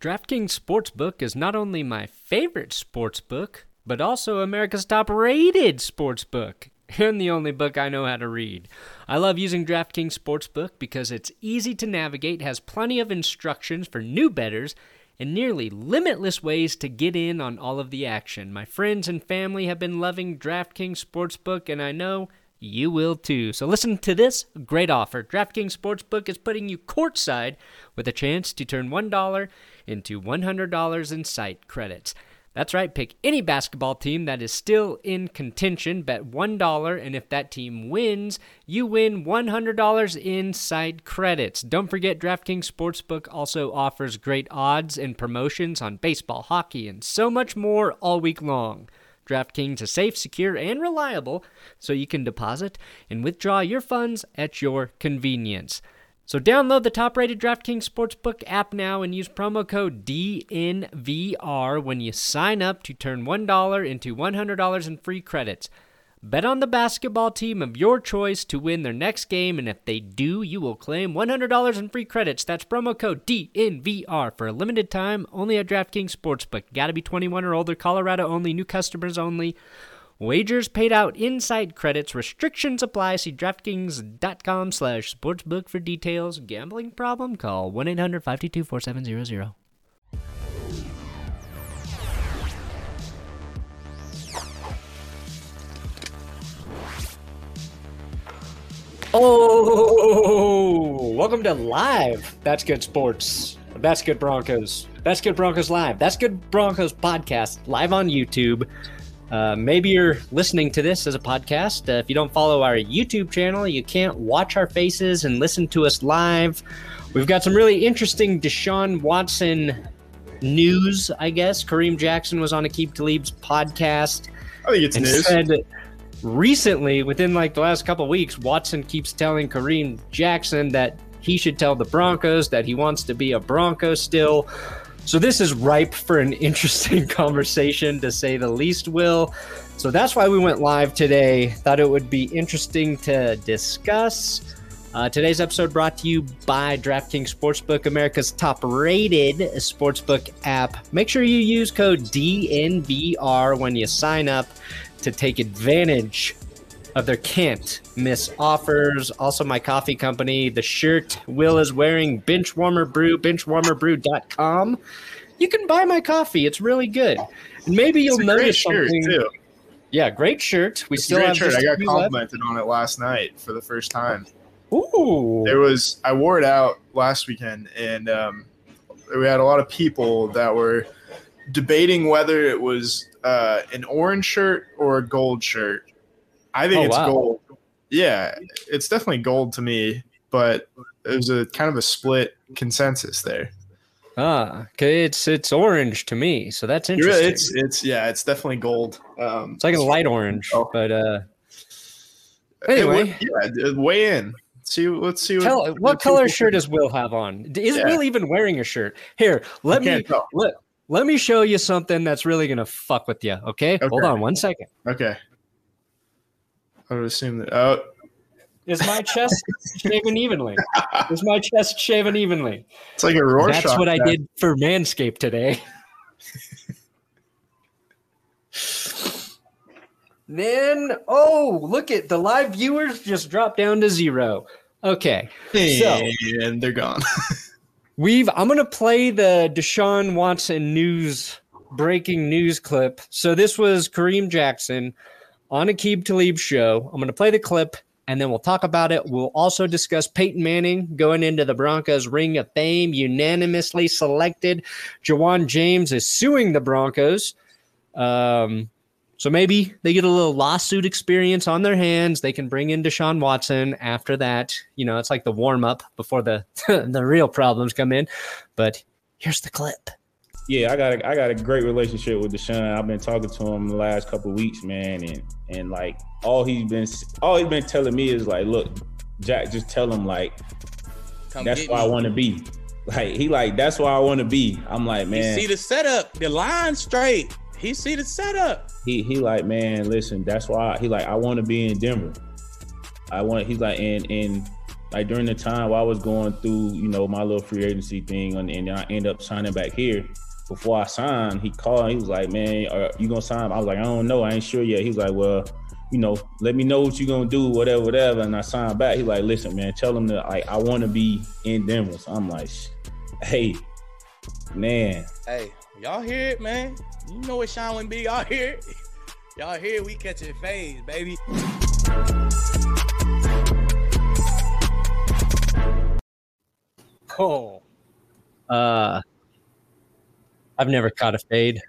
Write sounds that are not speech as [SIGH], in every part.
DraftKings Sportsbook is not only my favorite sportsbook, but also America's top rated sportsbook, [LAUGHS] and the only book I know how to read. I love using DraftKings Sportsbook because it's easy to navigate, has plenty of instructions for new bettors, and nearly limitless ways to get in on all of the action. My friends and family have been loving DraftKings Sportsbook, and I know you will too. So listen to this great offer. DraftKings Sportsbook is putting you courtside with a chance to turn $1 into $100 in site credits. That's right, pick any basketball team that is still in contention, bet $1, and if that team wins, you win $100 in site credits. Don't forget, DraftKings Sportsbook also offers great odds and promotions on baseball, hockey, and so much more all week long. DraftKings is safe, secure, and reliable, so you can deposit and withdraw your funds at your convenience. So download the top-rated DraftKings Sportsbook app now and use promo code DNVR when you sign up to turn $1 into $100 in free credits. Bet on the basketball team of your choice to win their next game, and if they do, you will claim $100 in free credits. That's promo code DNVR for a limited time only at DraftKings Sportsbook. Gotta be 21 or older, Colorado only, new customers only. Wagers paid out inside credits. Restrictions apply. See DraftKings.com slash sportsbook for details. Gambling problem? Call 1-800-522-4700. Oh, welcome to Live. That's Good Sports. That's Good Broncos. That's Good Broncos Live. That's Good Broncos podcast live on YouTube. Uh, maybe you're listening to this as a podcast. Uh, if you don't follow our YouTube channel, you can't watch our faces and listen to us live. We've got some really interesting Deshaun Watson news, I guess. Kareem Jackson was on Aqib Talib's podcast. I think it's and news. said recently, within like the last couple weeks, Watson keeps telling Kareem Jackson that he should tell the Broncos that he wants to be a Bronco still. So this is ripe for an interesting [LAUGHS] conversation, to say the least. Will. So that's why we went live today. Thought it would be interesting to discuss. Uh, today's episode brought to you by DraftKings Sportsbook, America's top-rated sportsbook app. Make sure you use code DNVR when you sign up to take advantage of their can't miss offers. Also, my coffee company, the shirt Will is wearing, Bench Warmer Brew, benchwarmerbrew.com. You can buy my coffee. It's really good. And maybe you'll It's a great notice something. too. Yeah, great shirt. We It's still have shirt. I got few left. complimented on it last night for the first time. Ooh. There was I wore it out last weekend, and um, we had a lot of people that were debating whether it was uh, an orange shirt or a gold shirt. I think Oh, it's wow. gold. Yeah, it's definitely gold to me, but it was a kind of a split consensus there. Ah, okay. It's it's orange to me, so that's interesting. really- it's it's yeah, it's definitely gold. Um, It's like a light orange, Oh. but uh, it anyway. would- yeah, weigh in. See, let's see what tell the what color shirt does Will have on? Is Yeah. Will even wearing a shirt? Here, let me tell. let, let me show you something that's really gonna fuck with you. Okay, hold on one second. Okay. I would assume that. Oh, Is my chest shaven evenly? Is my chest shaven evenly? it's like a Rorschach. That's what I did for Manscaped today. then, oh, look at the live viewers just dropped down to zero. Okay, so and they're gone. [LAUGHS] we've. I'm gonna play the Deshaun Watson news breaking news clip. So this was Kareem Jackson on Aqib Talib show. I'm gonna play the clip. And then we'll talk about it. We'll also discuss Peyton Manning going into the Broncos Ring of Fame, unanimously selected. Ja'Wuan James is suing the Broncos. Um, so maybe they get a little lawsuit experience on their hands. They can bring in Deshaun Watson after that. You know, it's like the warm up before the [LAUGHS] the real problems come in. But here's the clip. Yeah, I got a, I got a great relationship with Deshaun. I've been talking to him the last couple of weeks, man, and and like all he's been all he's been telling me is like, look, Jack, just tell him like Come that's where I want to be. Like he like that's where I want to be. I'm like, He man, see the setup, the line straight. He see the setup. he he like, man, listen, that's why I, he like I want to be in Denver. I want he's like and and like during the time I was going through, you know, my little free agency thing, and, and I end up signing back here. Before I signed, he called. He was like, "Man, are you gonna sign?" I was like, "I don't know. I ain't sure yet." He was like, "Well, you know, let me know what you're gonna do, whatever, whatever." And I signed back. He's like, "Listen, man, tell him that like I want to be in Denver." So I'm like, "Hey, man, Hey, y'all hear it, man? You know what Sean would be? y'all hear it? Y'all hear it, we catching fades, baby. Oh. Uh, I've never caught a fade.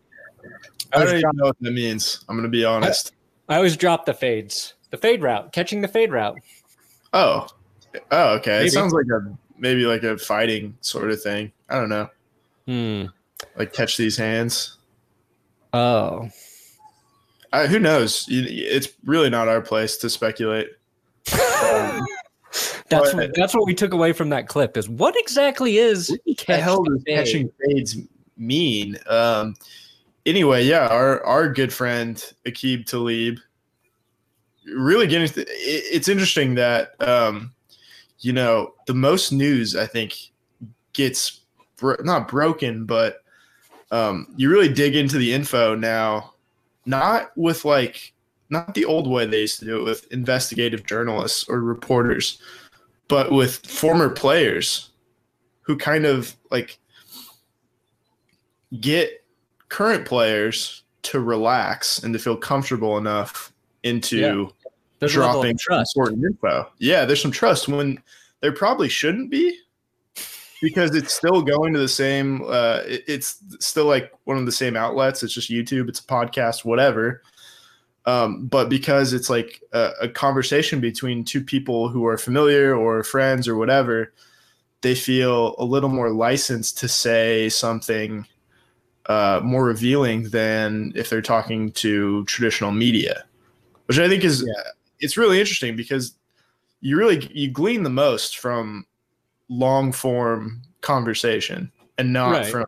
I I don't even drop, know what that means. I'm gonna be honest. I always drop the fades. The fade route, catching the fade route. Oh, oh, okay. Maybe. It sounds like a maybe like a fighting sort of thing. I don't know. Hmm. Like catch these hands. Oh. I, who knows? It's really not our place to speculate. Um, [LAUGHS] That's But- what, that's what we took away from that clip is what exactly is what the catch hell the does fade? catching fades mean? Um, anyway, yeah, our our good friend Aqib Talib really getting. It, it's interesting that um, you know the most news I think gets bro- not broken, but um, you really dig into the info now, not with like not the old way they used to do it with investigative journalists or reporters, but with former players who kind of like get current players to relax and to feel comfortable enough into Yeah. There's a level of dropping trust. important info. Yeah, there's some trust when there probably shouldn't be because it's still going to the same uh it- it's still like one of the same outlets it's just youtube it's a podcast whatever um but because it's like a, a conversation between two people who are familiar or friends or whatever they feel a little more licensed to say something uh more revealing than if they're talking to traditional media which i think is it's really interesting because you really you glean the most from long form conversation and not Right. from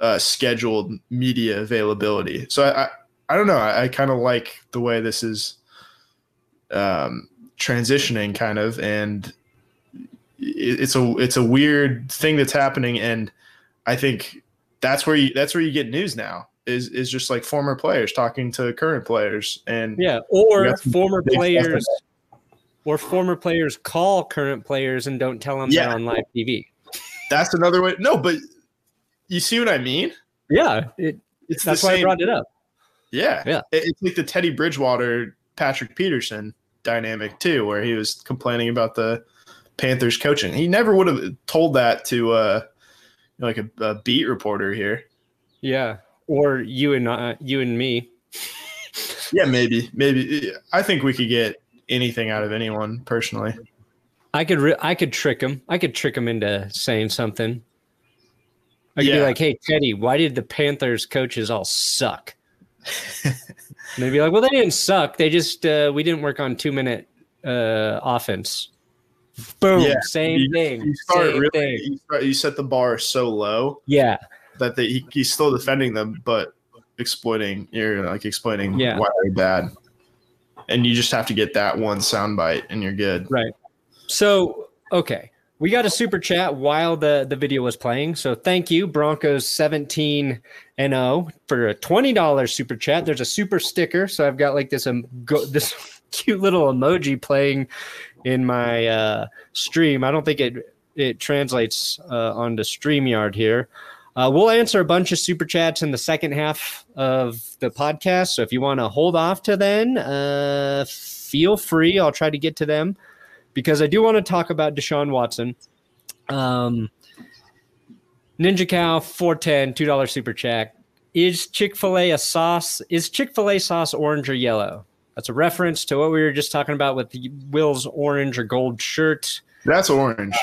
uh, scheduled media availability. So I, I, I don't know. I, I kind of like the way this is um, transitioning, kind of, and it, it's a it's a weird thing that's happening, and I think that's where you that's where you get news now is is just like former players talking to current players, and Yeah, or former big stuff in players, or former players call current players and don't tell them Yeah. they're on live TV. that's another way. No, but you see what I mean? Yeah, it, It's that's why I brought it up. Yeah. Yeah. It- It's like the Teddy Bridgewater, Patrick Peterson dynamic too, where he was complaining about the Panthers coaching. He never would have told that to uh like a, a beat reporter here. Yeah, or you and uh, you and me. [LAUGHS] Yeah, maybe. Maybe I think we could get anything out of anyone personally. I could re- I could trick him. I could trick him into saying something. I could be like, "Hey, Teddy, why did the Panthers coaches all suck?" and they'd be like, "Well, they didn't suck. They just uh, we didn't work on two minute uh, offense." Boom, Yeah, same you, thing. You start same really thing. you, start, you set the bar so low Yeah, that they, he, he's still defending them, but exploiting you're like explaining Yeah. why they're bad. And you just have to get that one soundbite and you're good. Right. So, okay. We got a super chat while the, the video was playing. So, thank you, Broncos 17 and 0 for a $20 super chat. There's a super sticker. So, I've got like this um, go, this [LAUGHS] cute little emoji playing in my uh, stream. I don't think it it translates uh, onto StreamYard here. Uh, we'll answer a bunch of super chats in the second half of the podcast. So if you want to hold off to then, uh, feel free. I'll try to get to them because I do want to talk about Deshaun Watson. Um, Ninja Cow 410, $2 super chat. Is Chick fil A a sauce? Is Chick fil A sauce orange or yellow? That's a reference to what we were just talking about with Will's orange or gold shirt. That's orange.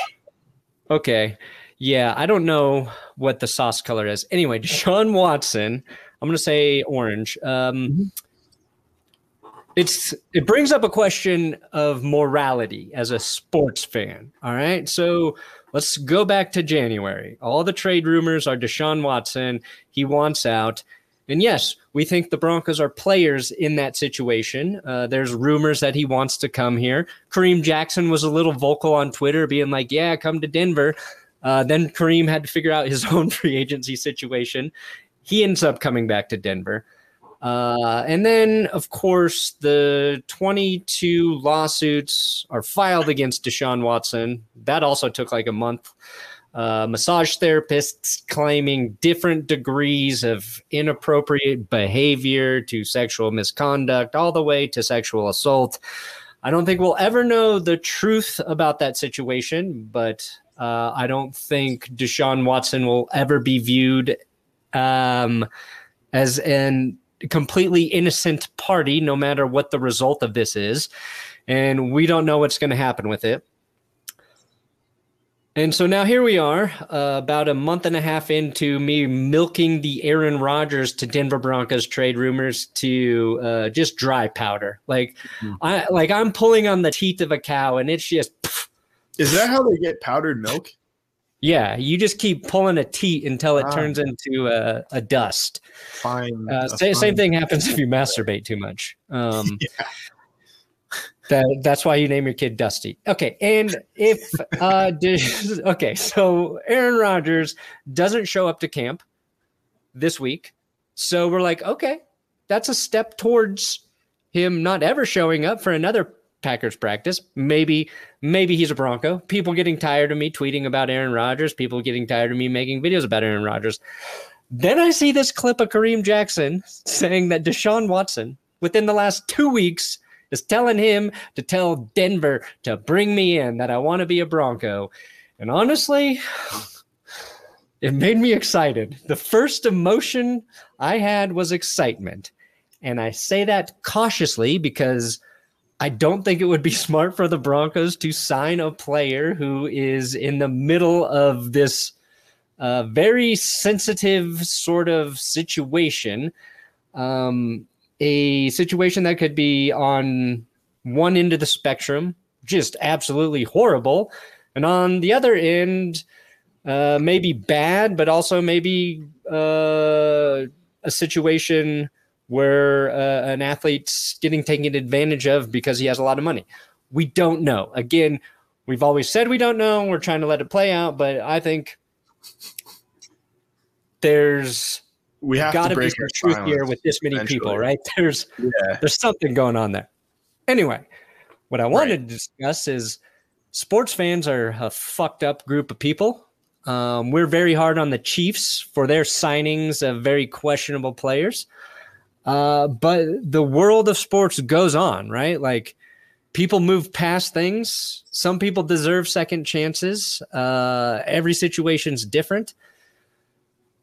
Okay. Yeah, I don't know what the sauce color is. Anyway, Deshaun Watson, I'm going to say orange. Um, it's it brings up a question of morality as a sports fan. All right, so let's go back to January. All the trade rumors are Deshaun Watson. He wants out. And yes, we think the Broncos are players in that situation. Uh, there's rumors that he wants to come here. Kareem Jackson was a little vocal on Twitter, being like, "Yeah, come to Denver." Uh, then Kareem had to figure out his [LAUGHS] own free agency situation. He ends up coming back to Denver. Uh, and then, of course, the 22 lawsuits are filed against Deshaun Watson. That also took like a month. Uh, massage therapists claiming different degrees of inappropriate behavior to sexual misconduct, all the way to sexual assault. I don't think we'll ever know the truth about that situation, but uh, I don't think Deshaun Watson will ever be viewed um, as an completely innocent party, no matter what the result of this is. And we don't know what's going to happen with it. And so now here we are, uh, about a month and a half into me milking the Aaron Rodgers to Denver Broncos trade rumors to uh, just dry powder. Like mm-hmm. I like I'm pulling on the teeth of a cow, and it's just. Pff. Is that how they get powdered milk? Yeah, you just keep pulling a teat until it ah. turns into a, a dust. Fine. Uh, same, same thing happens if you masturbate too much. Um, [LAUGHS] yeah. That that's why you name your kid Dusty. Okay, and if uh [LAUGHS] did, okay, so Aaron Rodgers doesn't show up to camp this week. So we're like, okay, that's a step towards him not ever showing up for another Packers practice. Maybe maybe he's a Bronco. People getting tired of me tweeting about Aaron Rodgers, people getting tired of me making videos about Aaron Rodgers. Then I see this clip of Kareem Jackson saying that Deshaun Watson within the last 2 weeks is telling him to tell Denver to bring me in, that I want to be a Bronco. And honestly, [SIGHS] it made me excited. The first emotion I had was excitement. And I say that cautiously because I don't think it would be [LAUGHS] smart for the Broncos to sign a player who is in the middle of this uh, very sensitive sort of situation. Um, a situation that could be on one end of the spectrum, just absolutely horrible, and on the other end, uh, maybe bad, but also maybe uh, a situation where uh, an athlete's getting taken advantage of because he has a lot of money. We don't know. Again, we've always said we don't know. We're trying to let it play out, but I think there's we have got to be some truth here with this many eventually. people, right? [LAUGHS] There's yeah. there's something going on there. Anyway, what I wanted right. to discuss is sports fans are a fucked up group of people. Um, we're very hard on the Chiefs for their signings of very questionable players. Uh, but the world of sports goes on, right? Like people move past things. Some people deserve second chances. Uh, every situation's different.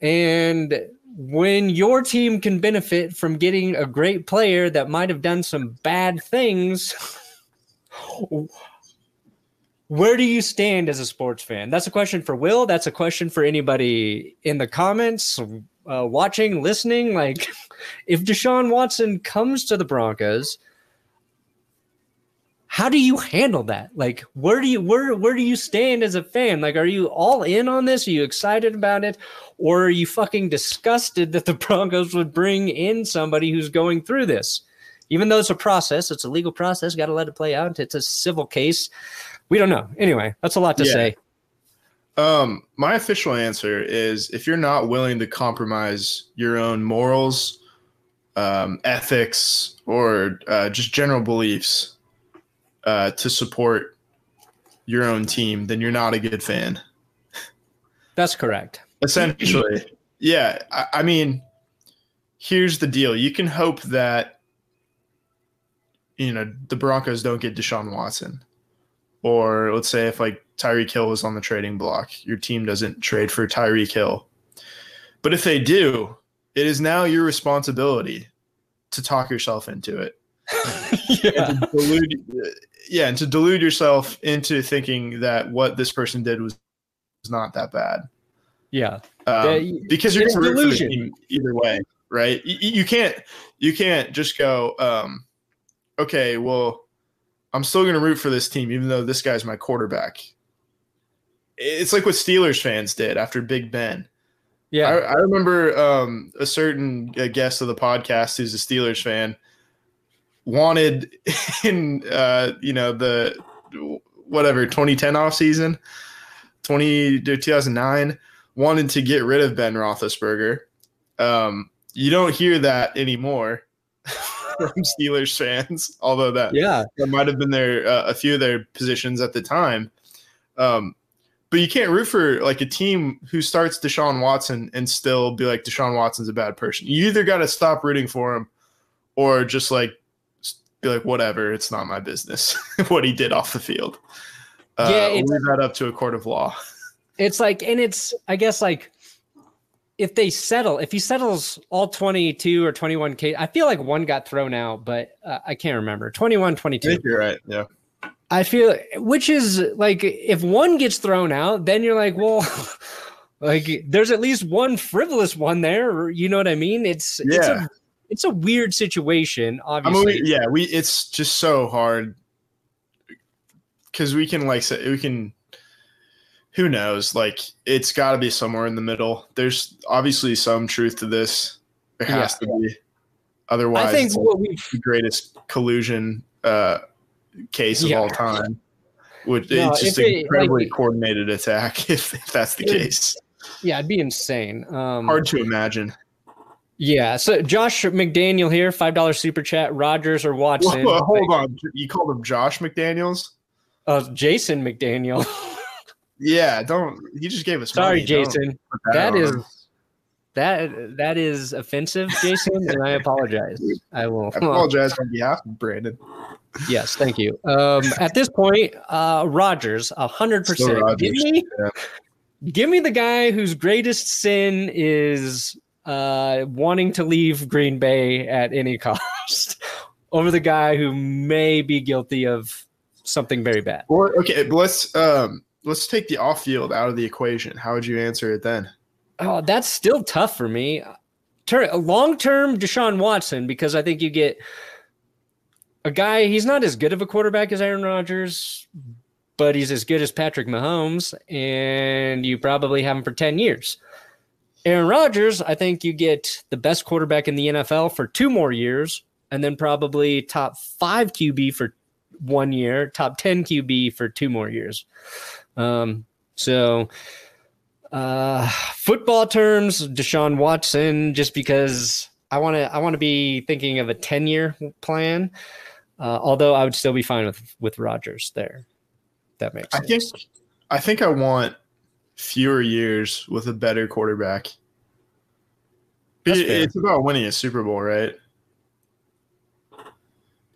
And when your team can benefit from getting a great player that might have done some bad things, [LAUGHS] where do you stand as a sports fan? That's a question for Will. That's a question for anybody in the comments, uh, watching, listening. Like, [LAUGHS] if Deshaun Watson comes to the Broncos, how do you handle that? Like, where do you where where do you stand as a fan? Like, are you all in on this? Are you excited about it, or are you fucking disgusted that the [LAUGHS] Broncos would bring in somebody who's going through this? Even though it's a process, it's a legal process. Got to let it play out. It's a civil case. We don't know. Anyway, that's a lot to yeah. say. Um, my official answer is if you're not willing to compromise your own morals, um, ethics, or uh, just general beliefs uh, to support your own team, then you're not a good fan. That's correct. Essentially, yeah. I, I mean, here's the deal: you can hope that you know the Broncos don't get Deshaun Watson, or let's say if like Tyreek Hill was on the trading block, your team doesn't trade for Tyreek Hill. But if they do, it is now your responsibility to talk yourself into it. [LAUGHS] yeah. Yeah, and to delude yourself into thinking that what this person did was, was not that bad. Yeah, um, because you're going to root for the team either way, right? You, you can't you can't just go, um, okay, well, I'm still going to root for this team even though this guy's my quarterback. It's like what Steelers fans did after Big Ben. Yeah. I, I remember um, a certain guest of the podcast who's a Steelers fan wanted [LAUGHS] in uh, you know the whatever 2010 off season 20 to 2009 wanted to get rid of Ben Roethlisberger. Um, you don't hear that anymore [LAUGHS] from Steelers fans, although that yeah. that might have been their uh, a few of their positions at the time. Um, but you can't root for like a team who starts Deshaun Watson and still be like Deshaun Watson's a bad person. You either got to stop rooting for him, or just like be like whatever. It's not my business [LAUGHS] what he did off the field. Uh, Yeah, leave it's- that up to a court of law. [LAUGHS] It's like, and it's, I guess, like, if they settle, if he settles all 22 or 21 case, I feel like one got thrown out, but uh, I can't remember. 21, I 22. think you're right. Yeah. I feel, which is like, if one gets thrown out, then you're like, well, [LAUGHS] like, there's at least one frivolous one there. You know what I mean? It's, it's Yeah. a, it's a weird situation, I obviously. mean, we, yeah, we. It's just so hard because we can like say we can. Who knows? Like, it's got to be somewhere in the middle. There's obviously some truth to this. There has to be. Otherwise, I think it's what we've the greatest collusion uh, case of Yeah. all time. Which No, it's just an it- incredibly like- coordinated attack. [LAUGHS] If, if that's the It- case, Yeah, it'd be insane. Um, hard to imagine. Yeah. So Josh McDaniel here, five dollars super chat. Rodgers or Watson? Whoa, hold on, you called him Josh McDaniels? Uh, Jason McDaniel. [LAUGHS] Yeah, don't. He just gave us. Sorry, money. Jason. That on is that that is offensive, Jason, and I apologize. I will. I apologize on behalf of Brandon. yes, thank you. Um, at this point, uh, Rodgers, a hundred percent. Give me, yeah. give me the guy whose greatest sin is uh, wanting to leave Green Bay at any [LAUGHS] cost, over the guy who may be guilty of something very bad. Or okay, let's um let's take the off field out of the equation. How would you answer it then? Oh, that's still tough for me. Turn long term Deshaun Watson because I think you get a guy. He's not as good of a quarterback as Aaron Rodgers, but he's as good as Patrick Mahomes, and you probably have him for ten years. Aaron Rodgers, I think you get the best quarterback in the NFL for two more years, and then probably top five QB for one year, top ten QB for two more years. Um, so uh football terms deshaun watson just because i want to i want to be thinking of a 10 year plan uh, although i would still be fine with with rodgers there that makes I sense think I think I want fewer years with a better quarterback. That's It- fair. It's about winning a Super Bowl, right?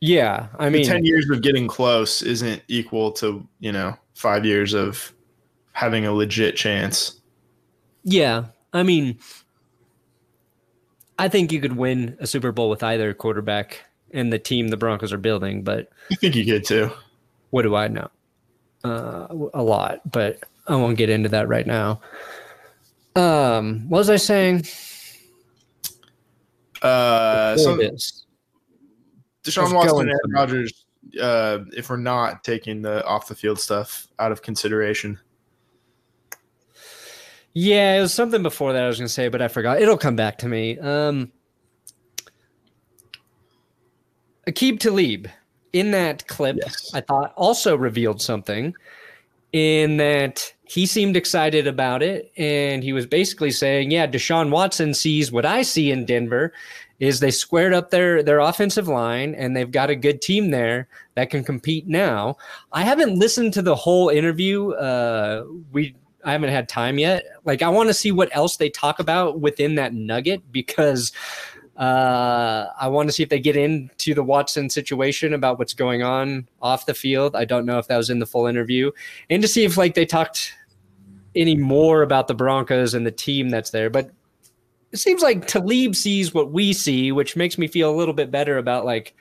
yeah i The mean ten years of getting close isn't equal to you know five years of having a legit chance. yeah i mean i think you could win a super bowl with either quarterback and the team the broncos are building but I think you could too. what do I know? Uh, a lot, but I won't get into that right now. Um, what was I saying? Uh, so this? Deshaun Watson and. Rodgers. Uh, if we're not taking the off the field stuff out of consideration, Yeah, it was something before that I was going to say, but I forgot. It'll come back to me. Um, Aqib Talib in that clip, Yes. I thought also revealed something in that he seemed excited about it. And he was basically saying, yeah, Deshaun Watson sees what I see in Denver is they squared up their, their offensive line and they've got a good team there that can compete now. I haven't listened to the whole interview. Uh, we, I haven't had time yet. Like, I want to see what else they talk about within that nugget because uh, I want to see if they get into the Watson situation about what's going on off the field. I don't know if that was in the full interview, and to see if like they talked any more about the Broncos and the team that's there. But it seems like Talib sees what we see, which makes me feel a little bit better about like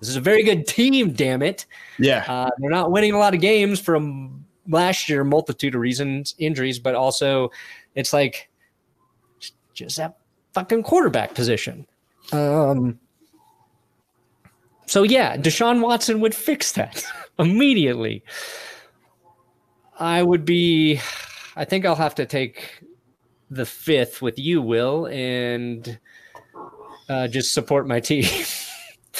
this is a very good team. Damn it, yeah, uh, they're not winning a lot of games from last year, multitude of reasons, injuries, but also it's like just that fucking quarterback position. Um, so yeah, Deshaun Watson would fix that [LAUGHS] immediately. I would be. I think I'll have to take the fifth with you, Will, and uh, just support my team. [LAUGHS]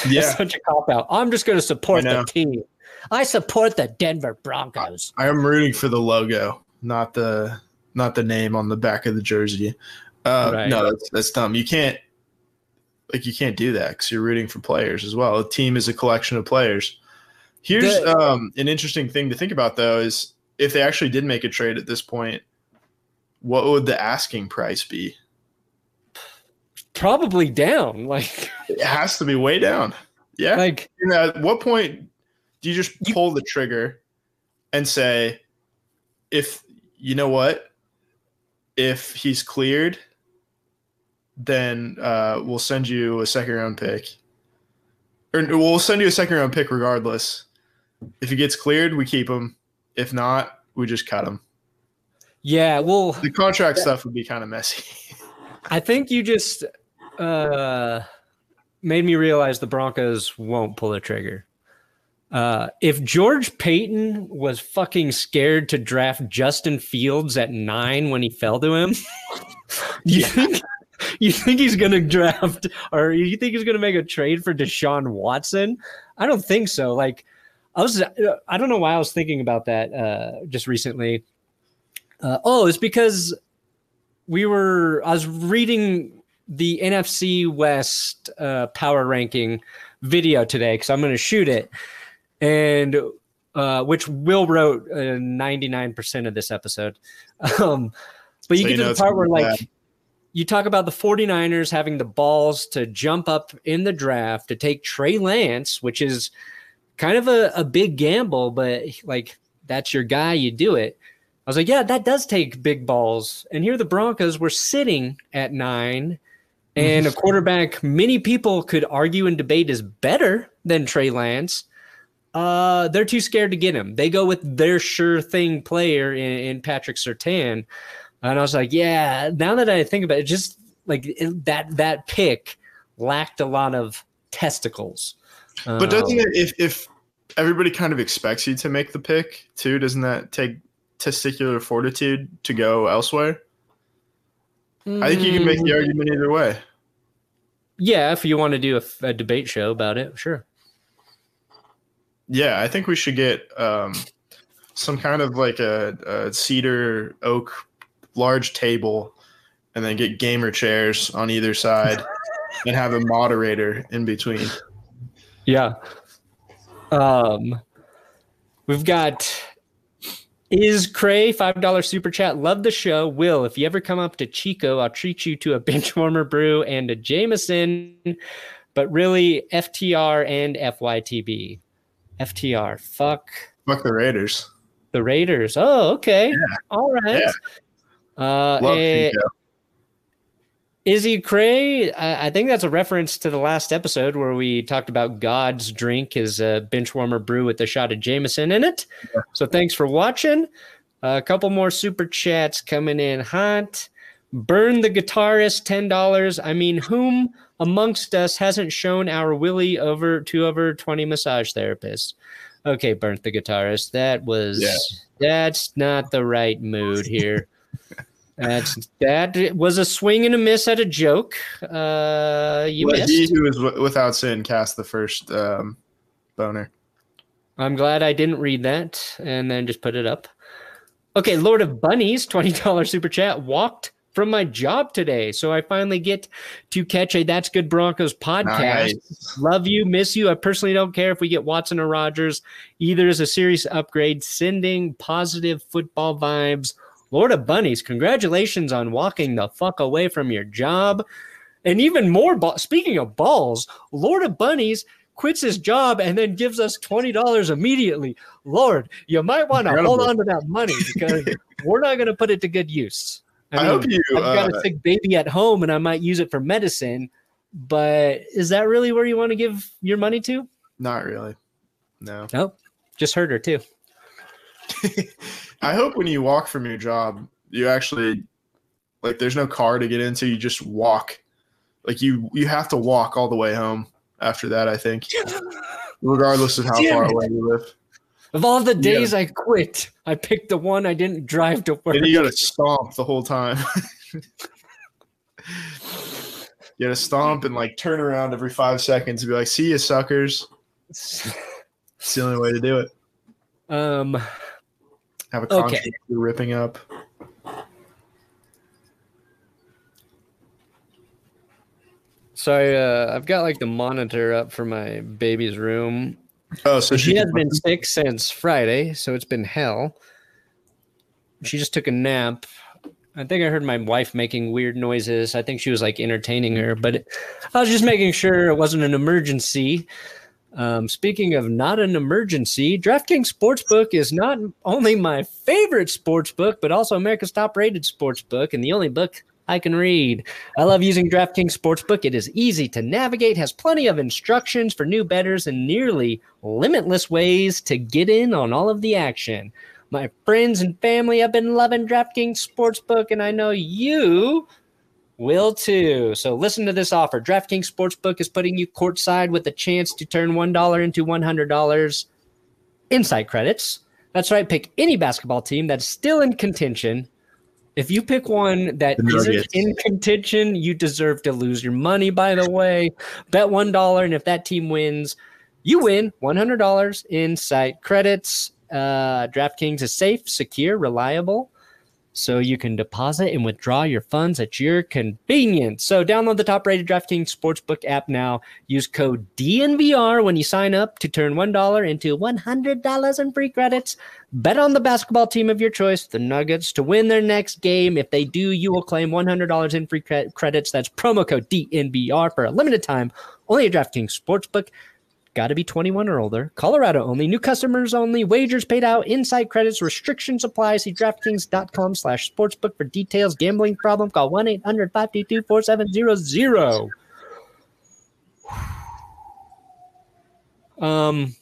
Yeah, That's such a cop out. I'm just going to support the team. I support the Denver Broncos. I am rooting for the logo, not the not the name on the back of the jersey. Uh, Right. No, that's that's dumb. You can't like you can't do that because you're rooting for players as well. A team is a collection of players. Here's The- um, an interesting thing to think about though: is if they actually did make a trade at this point, what would the asking price be? Probably down. Like, [LAUGHS] It has to be way down. Yeah. like And at what point do you just You- pull the trigger and say, if you know what, if he's cleared, then uh, we'll send you a second round pick, or we'll send you a second round pick regardless. If he gets cleared, we keep him. If not, we just cut him. yeah. Well, The contract stuff would be kind of messy. I think you just uh, made me realize the Broncos won't pull the trigger. Uh, if George Paton was fucking scared to draft Justin Fields at nine when he fell to him, [LAUGHS] you think [LAUGHS] you think he's gonna draft or you think he's gonna make a trade for Deshaun Watson? I don't think so. Like I was, I don't know why I was thinking about that uh, just recently. Uh, oh, it's because we were I was reading the NFC West uh, power ranking video today because I'm going to shoot it, and uh, which Will wrote ninety nine percent of this episode. [LAUGHS] Um, but you So get you to know the part where be like bad. You talk about the 49ers having the balls to jump up in the draft to take Trey Lance, which is kind of a, a big gamble, but like that's your guy, you do it. I was like, yeah, that does take big balls. And here the Broncos were sitting at nine, and a [LAUGHS] quarterback many people could argue and debate is better than Trey Lance. Uh, they're too scared to get him. They go with their sure thing player in, in Patrick Surtain. And I was like, yeah, now that I think about it, just like it, that that pick lacked a lot of testicles. But doesn't Um, it if if everybody kind of expects you to make the pick too, doesn't that take testicular fortitude to go elsewhere? I think you can make the mm, argument either way. Yeah, if you want to do a debate show about it, sure. Yeah, I think we should get um, some kind of like a, a cedar oak large table, and then get gamer chairs on either side, [LAUGHS] and have a moderator in between. Yeah. Um, we've got Izzy Cray five dollar super chat. Love the show. Will if you ever come up to Chico, I'll treat you to a [LAUGHS] bench warmer brew and a Jameson. But really, FTR and FYTB. FTR. Fuck Fuck the Raiders. the Raiders. Oh, okay. All right. Yeah. Uh, Love eh, Izzy Cray, I, I think that's a reference to the last episode where we talked about God's drink, his uh, bench warmer brew with a shot of Jameson in it. So thanks for watching. a couple more super chats coming in hot. Burn the guitarist, ten dollars. I mean, whom amongst us hasn't shown our Willie over to over twenty massage therapists? Okay, burnt the guitarist. That was Yeah. that's not the right mood here. [LAUGHS] That's that was a swing and a miss at a joke. Uh, you Let he who is w- without sin cast the first um, boner. I'm glad I didn't read that and then just put it up. Okay, Lord of Bunnies, twenty dollars super chat. Walked from my job today, so I finally get to catch a That's Good Broncos podcast. Nice. Love you, miss you. I personally don't care if we get Watson or Rodgers. Either is a serious upgrade, sending positive football vibes. Lord of Bunnies, congratulations on walking the fuck away from your job. And even more, ba- speaking of balls, Lord of Bunnies quits his job and then gives us $20 immediately. Lord, you might want to hold on to that money because [LAUGHS] we're not going to put it to good use. I, hope you. I've got uh, a sick baby at home and I might use it for medicine. But is that really where you want to give your money to? not really. No. Nope. Just heard her too. [LAUGHS] I hope when you walk from your job, you actually like there's no car to get into. You just walk. Like you, you have to walk all the way home. After that, I think, [LAUGHS] regardless of how Damn far it. away you live, Of all the days I quit, I picked the one I didn't drive to work. and you got to stomp the whole time. [LAUGHS] You gotta stomp and like turn around every five seconds and be like, "See you, suckers." [LAUGHS] It's the only way to do it. Um, Have a Okay. contract you're ripping up. sorry, uh, I've got like the monitor up for my baby's room. Oh, so she she has been sick since Friday, so it's been hell. She just took a nap. I think I heard my wife making weird noises. I think she was like entertaining her, but I was just making sure it wasn't an emergency. Um, speaking of not an emergency, DraftKings Sportsbook is not only my favorite sportsbook, but also America's top rated sportsbook and the only book I can read. I love using DraftKings Sportsbook. It is easy to navigate, has plenty of instructions for new bettors, and nearly limitless ways to get in on all of the action. My friends and family have been loving DraftKings Sportsbook, and I know you will too. So listen to this offer. DraftKings Sportsbook is putting you courtside with a chance to turn $1 into $100 insight credits. That's right. Pick any basketball team that's still in contention. If you pick one that isn't in contention, you deserve to lose your money, by the way. Bet $1, and if that team wins, you win $100 in site credits. Uh, DraftKings is safe, secure, reliable, so you can deposit and withdraw your funds at your convenience. So download the top-rated DraftKings Sportsbook app now. Use code DNVR when you sign up to turn $1 into $100 in free credits. Bet on the basketball team of your choice, the Nuggets, to win their next game. If they do, you will claim $100 in free cre- credits. That's promo code DNVR for a limited time. Only at DraftKings Sportsbook. Got to be 21 or older. Colorado only. New customers only. Wagers paid out. Inside credits. Restrictions apply. See DraftKings.com slash sportsbook for details. Gambling problem? Call 1-800-522-4700. Um,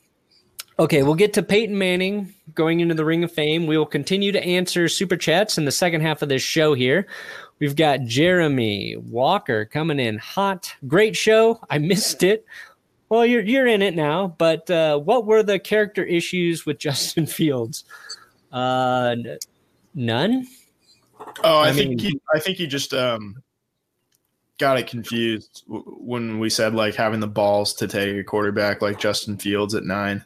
okay, we'll get to Peyton Manning going into the Ring of Fame. We will continue to answer super chats in the second half of this show here. We've got Jeremy Walker coming in hot. Great show. I missed it. Well, you're you're in it now, but uh, what were the character issues with [LAUGHS] Justin Fields? Uh, n- none. Oh, I, I think mean- he, I think he just um got it confused w- when we said like having the balls to take a quarterback like Justin Fields at nine.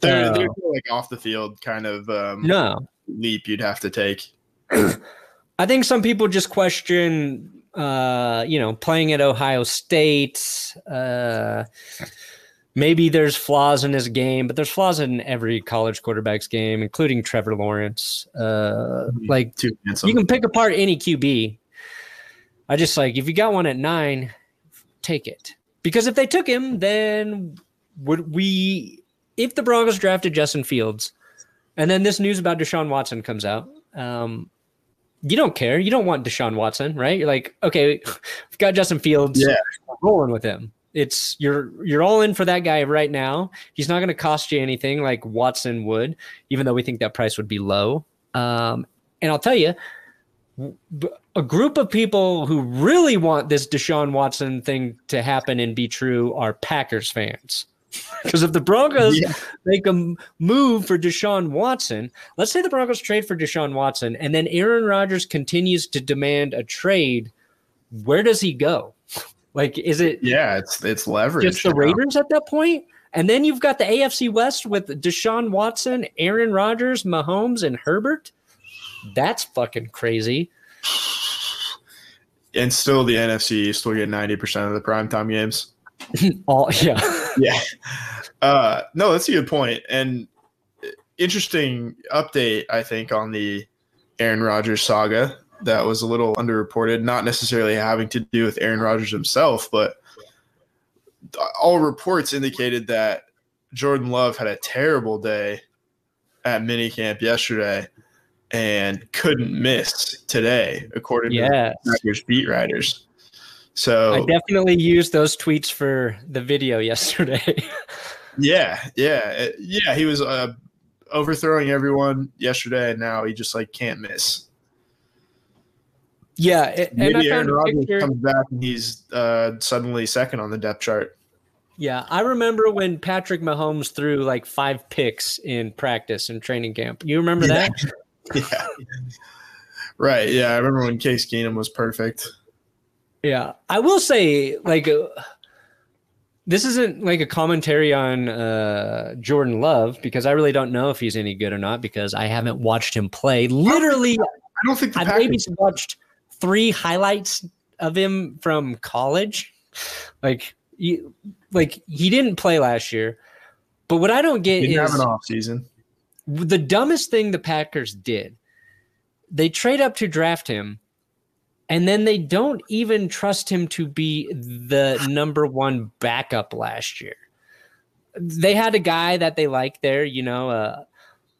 There, there's no, like off the field kind of um, No, leap you'd have to take. [CLEARS THROAT] I think some people just question, uh, you know, playing at Ohio State. Uh, maybe there's flaws in his game, but there's flaws in every college quarterback's game, including Trevor Lawrence. Uh, like Too you can pick apart any QB. I just like if you got one at nine, take it. Because if they took him, then would we? If the Broncos drafted Justin Fields, and then this news about Deshaun Watson comes out, um, you don't care. You don't want Deshaun Watson, right? You're like, okay, [LAUGHS] we've got Justin Fields. Yeah. rolling with him. It's you're you're all in for that guy right now. He's not going to cost you anything like Watson would, even though we think that price would be low. Um, and I'll tell you, a group of people who really want this Deshaun Watson thing to happen and be true are Packers fans. Because if the Broncos Yeah. make a move for Deshaun Watson, let's say the Broncos trade for Deshaun Watson, and then Aaron Rodgers continues to demand a trade, where does he go? [LAUGHS] Like, is it yeah, it's it's leverage. just the. Raiders at that point? And then you've got the AFC West with Deshaun Watson, Aaron Rodgers, Mahomes, and Herbert. That's fucking crazy. and still the NFC still get ninety percent of the primetime games. [LAUGHS] All yeah. Yeah. Uh, no, that's a good point. And interesting update, I think, on the Aaron Rodgers saga that was a little underreported, not necessarily having to do with Aaron Rodgers himself, but all reports indicated that Jordan Love had a terrible day at minicamp yesterday and couldn't miss today, according to the Packers beat writers. So I definitely used those tweets for the video [LAUGHS] yesterday. Yeah, yeah, yeah. He was uh, overthrowing everyone yesterday, and now he just like can't miss. yeah. it- and I Maybe Aaron Rodgers picture. comes back and he's uh, suddenly second on the depth chart. Yeah. I remember when Patrick Mahomes threw like five picks in practice and training camp. You remember that? [LAUGHS] Yeah, Right. Yeah, I remember when Case Keenum was perfect. Yeah, I will say, like, uh, this isn't like a commentary on uh, Jordan Love because I really don't know if he's any good or not because I haven't watched him play. Literally, I don't think the I've maybe watched three highlights of him from college. Like, you, like he didn't play last year. But what I don't get didn't have is an off season. the dumbest thing the Packers did. They trade up to draft him, and then they don't even trust him to be the number one backup last year. They had a guy that they liked there, you know. Uh,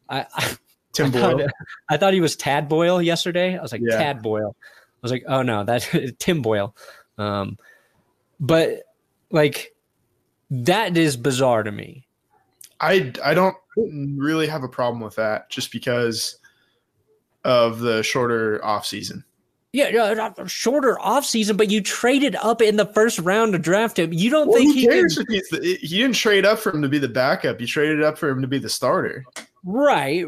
I, I, [LAUGHS] Tim I thought, Boyle. I thought he was Tad Boyle yesterday. I was like Yeah. Tad Boyle. I was like, oh no, that's [LAUGHS] Tim Boyle. Um, but like that is bizarre to me. I I don't really have a problem with that just because of the shorter off season. Yeah, yeah, shorter off season, but you traded up in the first round to draft him. You don't think who he can, cares if he's the, he didn't trade up for him to be the backup. You traded up for him to be the starter. right?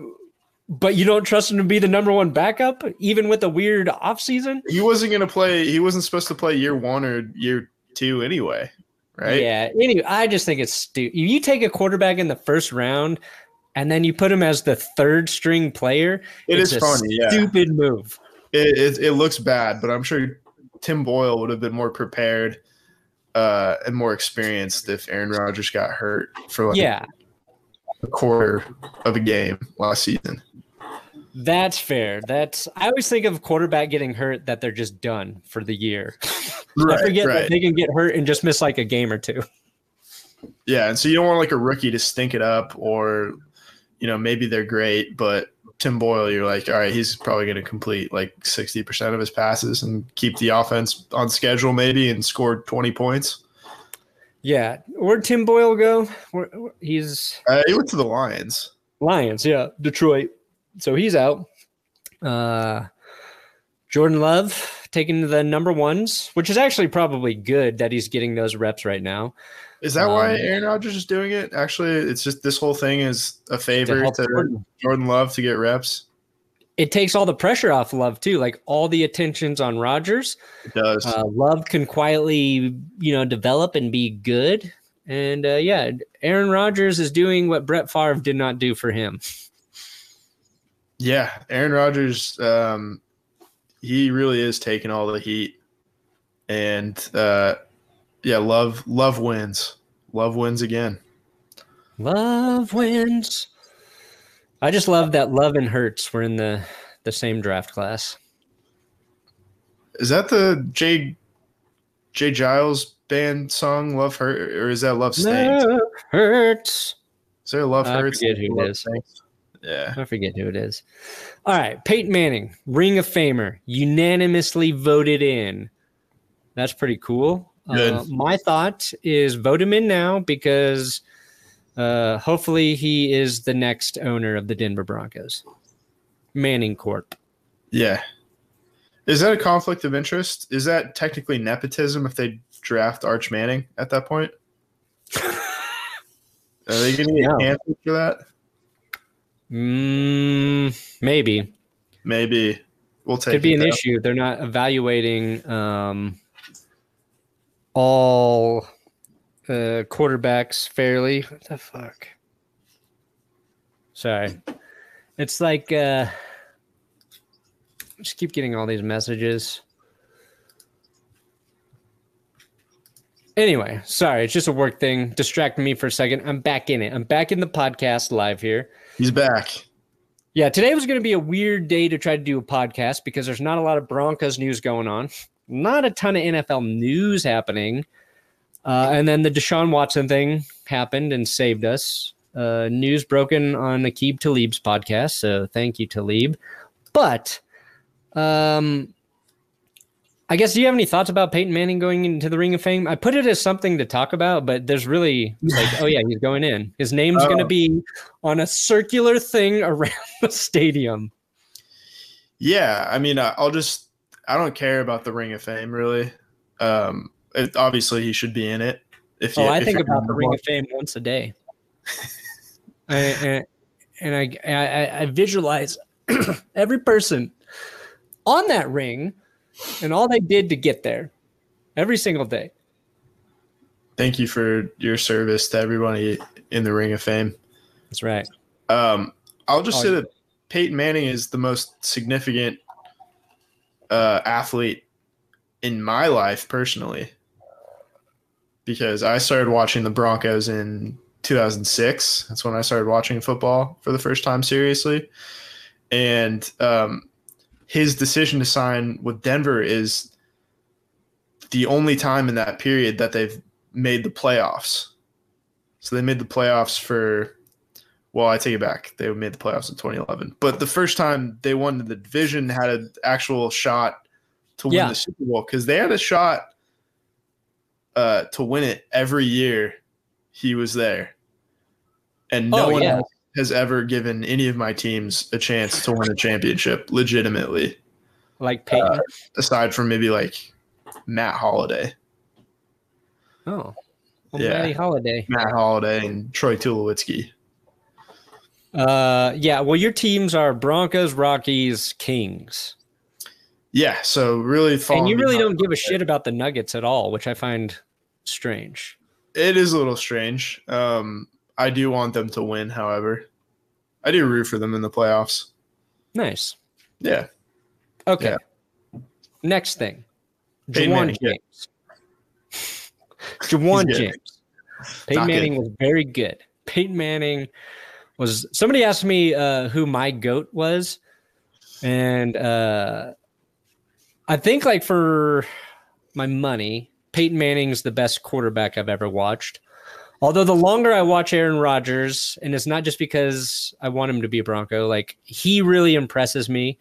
But you don't trust him to be the number one backup, even with a weird off season. He wasn't going to play. He wasn't supposed to play year one or year two anyway, right? Yeah. Anyway, I just think it's stupid. If you take a quarterback in the first round and then you put him as the third string player, It it's is a funny. Yeah, stupid move. It, it it looks bad, but I'm sure Tim Boyle would have been more prepared uh, and more experienced if Aaron Rodgers got hurt for like Yeah, a quarter of a game last season. that's fair. That's I always think of quarterback getting hurt that they're just done for the year. [LAUGHS] I forget that they can get hurt and just miss like a game or two. Yeah, and so you don't want like a rookie to stink it up, or you know maybe they're great, but Tim Boyle, you're like, all right, he's probably going to complete like sixty percent of his passes and keep the offense on schedule, maybe, and score twenty points. Yeah, where'd Tim Boyle go? Where- he's Uh, he went to the Lions. Lions, yeah, Detroit. So he's out. Uh, Jordan Love taking the number ones, which is actually probably good that he's getting those reps right now. Is that why Um, Aaron Rodgers is doing it? Actually, it's just this whole thing is a favor help to Jordan. Jordan Love to get reps. It takes all the pressure off Love too. Like all the attention's on Rodgers. It does. Uh, Love can quietly, you know, develop and be good. And uh, yeah, Aaron Rodgers is doing what Brett Favre did not do for him. yeah, Aaron Rodgers. Um, he really is taking all the heat, and uh, yeah, love love wins. Love wins again. Love wins. I just love that Love and Hurts were in the the same draft class. Is that the Jay Jay Geils band song "Love Hurt" or is that "Love Stinks"? Love hurts. Is there "Love I Hurts"? I forget who it is. Stinks? Yeah, I forget who it is. All right, Peyton Manning, Ring of Famer, unanimously voted in. That's pretty cool. Uh, my thought is vote him in now because uh, hopefully he is the next owner of the Denver Broncos. Manning Corp. yeah. Is that a conflict of interest? Is that technically nepotism if they draft Arch Manning at that point? [LAUGHS] Are they going to get No. canceled for that? Mm, maybe. Maybe we'll take. It. Could be an though. issue. They're not evaluating um, all uh, quarterbacks fairly. What the fuck? Sorry. It's like uh, just keep getting all these messages. Anyway, sorry, it's just a work thing. Distract me for a second. I'm back in it. I'm back in the podcast live here. He's back. Yeah, today was going to be a weird day to try to do a podcast because there's not a lot of Broncos news going on, not a ton of NFL news happening. Uh, and then the Deshaun Watson thing happened and saved us. Uh, news broken on Aqib Talib's podcast, so thank you, Talib. But um, I guess, do you have any thoughts about Peyton Manning going into the Ring of Fame? I put it as something to talk about, but there's really like, oh yeah, he's going in. His name's going to Oh. be on a circular thing [LAUGHS] around the stadium. Yeah, I mean, I'll just. I don't care about the Ring of Fame really. Um, it, obviously, he should be in it. If Oh, I if think about the Ring of Fame once a day. [LAUGHS] I, and and I, I, I visualize [CLEARS THROAT] every person on that ring and all they did to get there every single day. Thank you for your service to everybody in the Ring of Fame. That's right. Um, I'll just Oh, say yeah. that Peyton Manning is the most significant uh, athlete in my life personally because I started watching the Broncos in 2006. That's when I started watching football for the first time seriously. And um, his decision to sign with Denver is the only time in that period that they've made the playoffs. So they made the playoffs for well, I take it back. They made the playoffs in 2011. But the first time they won the division had an actual shot to win Yeah. the Super Bowl because they had a shot uh, to win it every year he was there. And no Oh, one yeah. else has ever given any of my teams a chance to win a championship legitimately, Like Peyton. aside from maybe like Matt Holliday. oh. Well, yeah. Matty Holliday. Matt Holliday and Troy Tulowitzki. Uh, yeah. Well, your teams are Broncos, Rockies, Kings, Yeah, so really and you really don't give a shit about the Nuggets at all, which I find strange. It is a little strange. Um, I do want them to win, however. I do root for them in the playoffs. Nice. Yeah. Okay. Next thing, Peyton Ja'Wuan Manning, yeah. James. Ja'Wuan He's. James. Peyton Not good. Manning was very good. Peyton Manning was. Somebody asked me uh, who my goat was, and uh, I think like for my money, Peyton Manning's the best quarterback I've ever watched. Although the longer I watch Aaron Rodgers, and it's not just because I want him to be a Bronco, like he really impresses me.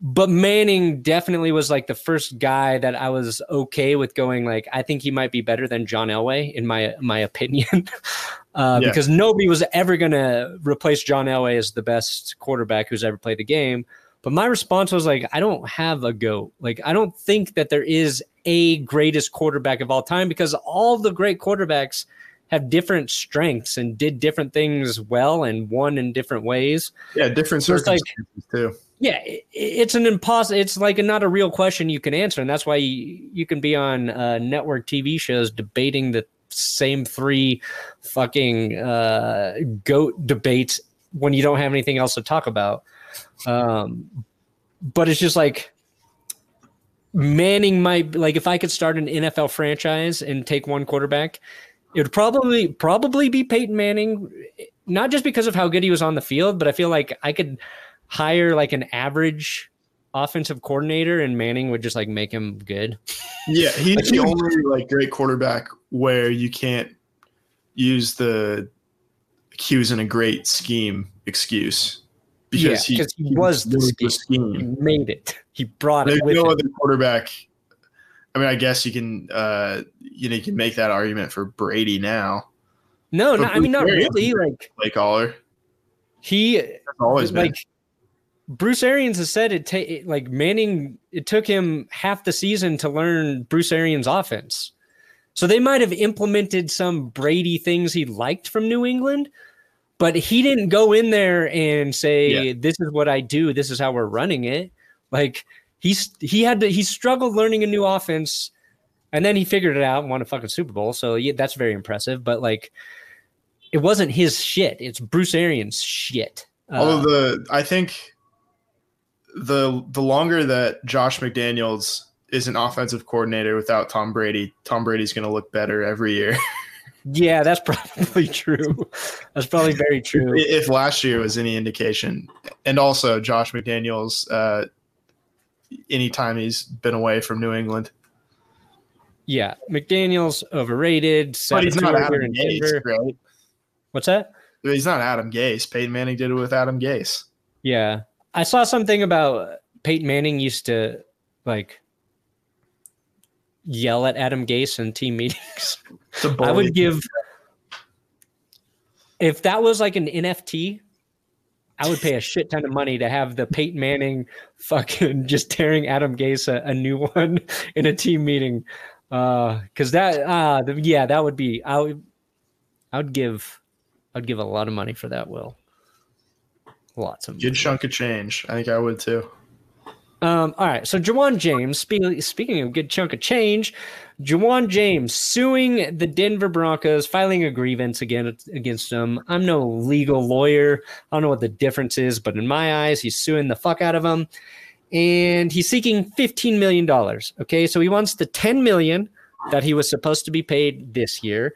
But Manning definitely was like the first guy that I was okay with going like I think he might be better than John Elway in my my opinion. [LAUGHS] uh, Yeah. because nobody was ever gonna replace John Elway as the best quarterback who's ever played the game. But my response was like, I don't have a goat. Like, I don't think that there is a greatest quarterback of all time because all the great quarterbacks have different strengths and did different things well and won in different ways. Yeah, different So it's like- circumstances too. Yeah, it's an impossible. It's like not a real question you can answer, and that's why you, you can be on uh, network TV shows debating the same three fucking uh, goat debates when you don't have anything else to talk about. Um, but it's just like Manning might like if I could start an NFL franchise and take one quarterback, it would probably probably be Peyton Manning. Not just because of how good he was on the field, but I feel like I could hire like an average offensive coordinator and Manning would just like make him good. Yeah, he's Like, the only like great quarterback where you can't use the cues in a great scheme excuse because Yeah, he, 'cause he was the scheme. scheme. He made it. He brought There's it with no him. other quarterback. I mean, I guess you can, uh, you know, you can make that argument for Brady now, No, But no, I mean not really. Like play caller. he That's always been. Bruce Arians has said it, ta- like Manning it took him half the season to learn Bruce Arians offense. So they might have implemented some Brady things he liked from New England, but he didn't go in there and say Yeah. this is what I do, this is how we're running it. Like he's he had to he struggled learning a new offense and then he figured it out and won a fucking Super Bowl. So yeah, that's very impressive, but like it wasn't his shit. It's Bruce Arians shit. Uh, Although the, I think the the longer that Josh McDaniels is an offensive coordinator without Tom Brady, Tom Brady's going to look better every year. [LAUGHS] Yeah, that's probably true. That's probably very true. if last year was any indication, and also Josh McDaniels, uh, anytime he's been away from New England, Yeah, McDaniel's overrated. but he's not Adam Gase, right? What's that? He's not Adam Gase. Peyton Manning did it with Adam Gase. Yeah, I saw something about Peyton Manning used to like yell at Adam Gase in team [LAUGHS] meetings. I would give if that was like an NFT. I would pay a shit ton of money to have the Peyton Manning fucking [LAUGHS] just tearing Adam Gase a, a new [LAUGHS] one in a team meeting. Uh, cause that, uh, the, yeah, that would be, I would, I would give, I'd give a lot of money for that. Will lots of good money. chunk of change. I think I would too. Um, all right, so Ja'Wuan James, spe- speaking of good chunk of change, Ja'Wuan James suing the Denver Broncos, filing a grievance again against them. I'm no legal lawyer. I don't know what the difference is, but in my eyes, he's suing the fuck out of them, and he's seeking 15 million dollars. Okay, so he wants the 10 million that he was supposed to be paid this year,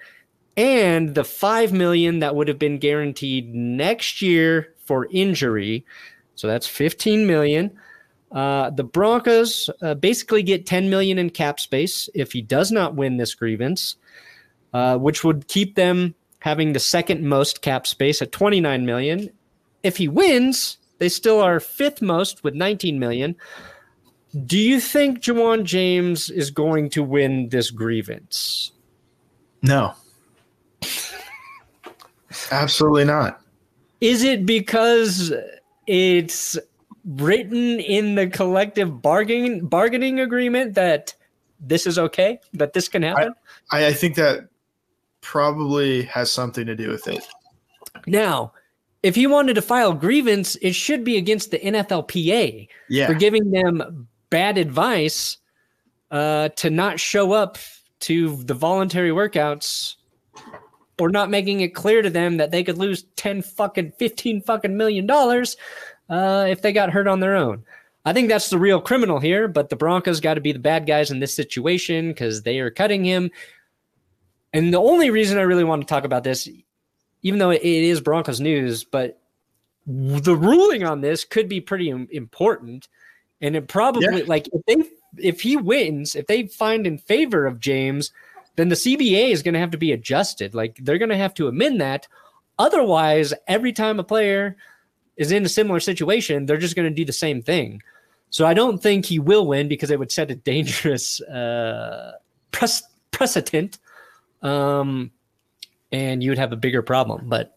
and the five million that would have been guaranteed next year for injury. So that's 15 million. Uh, the Broncos uh, basically get 10 million in cap space if he does not win this grievance, uh, which would keep them having the second most cap space at 29 million. If he wins, they still are fifth most with 19 million. Do you think Ja'Wuan James is going to win this grievance? No. Absolutely not. Is it because it's written in the collective bargaining bargaining agreement that this is okay, that this can happen? I, I think that probably has something to do with it. Now, if he wanted to file grievance, it should be against the NFLPA Yeah. for giving them bad advice uh, to not show up to the voluntary workouts or not making it clear to them that they could lose 10 fucking 15 fucking million dollars uh, if they got hurt on their own. I think that's the real criminal here, but the Broncos got to be the bad guys in this situation because they are cutting him. And the only reason I really want to talk about this, even though it is Broncos news, but the ruling on this could be pretty important. And it probably Yeah. like if they if he wins, if they find in favor of James, then the CBA is going to have to be adjusted. Like they're going to have to amend that. Otherwise, every time a player is in a similar situation, they're just going to do the same thing. So I don't think he will win because it would set a dangerous uh, precedent, um, and you would have a bigger problem. But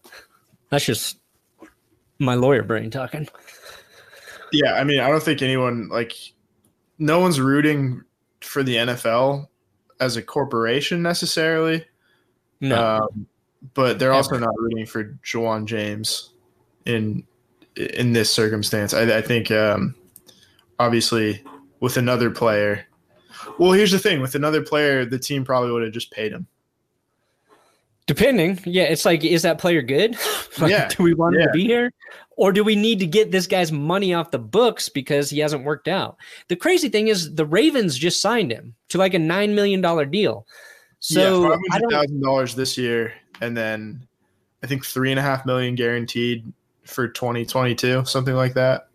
that's just my lawyer brain talking. Yeah, I mean, I don't think anyone like no one's rooting for the NFL as a corporation necessarily. No, Um, but they're also not rooting for Ja'Wuan James in in this circumstance. I, I think um, obviously with another player. Well, here's the thing: with another player, the team probably would have just paid him. Depending, yeah, it's like, is that player good? [LAUGHS] Like, Yeah, Do we want him to be here, or do we need to get this guy's money off the books because he hasn't worked out? The crazy thing is, the Ravens just signed him to like a nine million dollar deal. So yeah, I five hundred don't. thousand dollars this year, and then I think three and a half million guaranteed for twenty twenty two, something like that.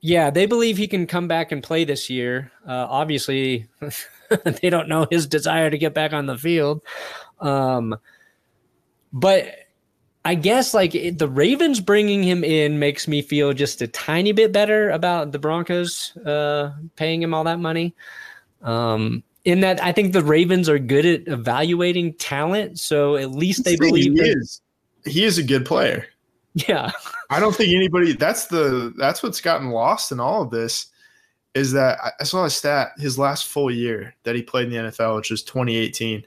Yeah, they believe he can come back and play this year. Uh, obviously, [LAUGHS] they don't know his desire to get back on the field. Um, but I guess like it, the Ravens bringing him in makes me feel just a tiny bit better about the Broncos uh, paying him all that money. Um, in that, I think the Ravens are good at evaluating talent, so at least they believe. he that- is he is a good player. yeah, [LAUGHS] I don't think anybody. That's the that's what's gotten lost in all of this. Is that I- I saw a stat his last full year that he played in the NFL, which was 2018.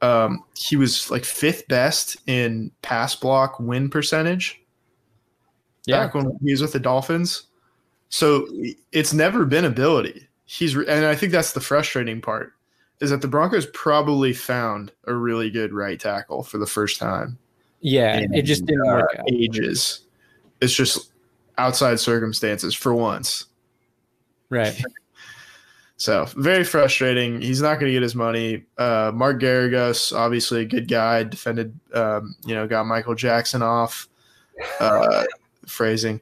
Um, he was like fifth best in pass block win percentage yeah, back when he was with the Dolphins. So it's never been ability. He's re- and I think that's the frustrating part is that the Broncos probably found a really good right tackle for the first time yeah. It just didn't uh, work out. ages. It's just outside circumstances for once. Right. [LAUGHS] So very frustrating. He's not going to get his money. Uh, Mark Garagos, obviously a good guy, defended, um, you know, got Michael Jackson off. Uh, [LAUGHS] phrasing.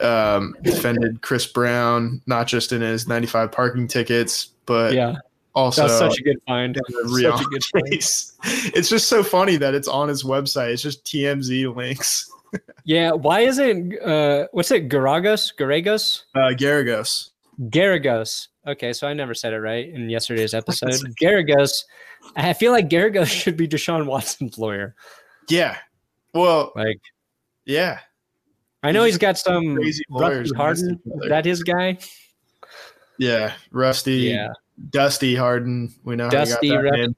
Um, defended Chris Brown, not just in his 95 parking tickets, but Yeah. also That's such a good find. in Such real a good case. It's just so funny that it's on his website. It's just TMZ links. [LAUGHS] Yeah, why is it? uh what's it Garagos? Garagos? Uh, Garagos. Garagos. Okay, so I never said it right in yesterday's [LAUGHS] episode. Garagos. I feel like Garagos [LAUGHS] should be Deshaun Watson's lawyer. Yeah. Well, Like yeah. I know he's got some Crazy Rusty lawyers Hardin. that his guy? Yeah. Rusty. Yeah. Dusty Hardin. We know Dusty how he got that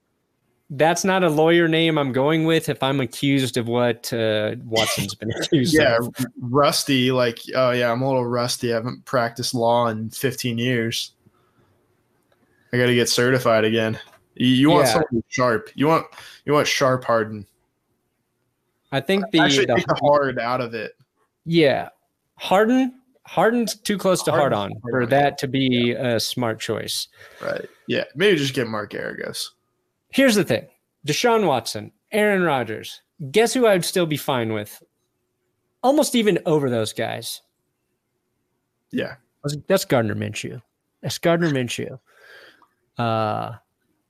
that's not a lawyer name I'm going with if I'm accused of what uh, Watson's been [LAUGHS] accused Yeah, of. Yeah, Rusty. Like, oh yeah, I'm a little rusty. I haven't practiced law in 15 years. I got to get certified again. You, you want Yeah. something sharp. You want you want sharp Hardin. I think the, Actually, the the hard out of it. yeah Hardin Hardin's too close to hard on for that to be a smart choice. Right. Yeah. Maybe just get Mark Aragos. Here's the thing: Deshaun Watson, Aaron Rodgers. Guess who I'd still be fine with? Almost even over those guys. Yeah. That's Gardner Minshew. That's Gardner Minshew. Uh,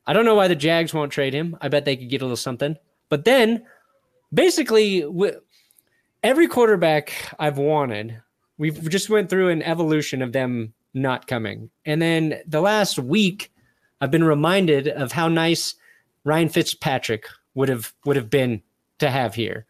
I don't know why the Jags won't trade him. I bet they could get a little something. But then, basically, wi- every quarterback I've wanted, we've just went through an evolution of them not coming. And then the last week, I've been reminded of how nice Ryan Fitzpatrick would have would have been to have here.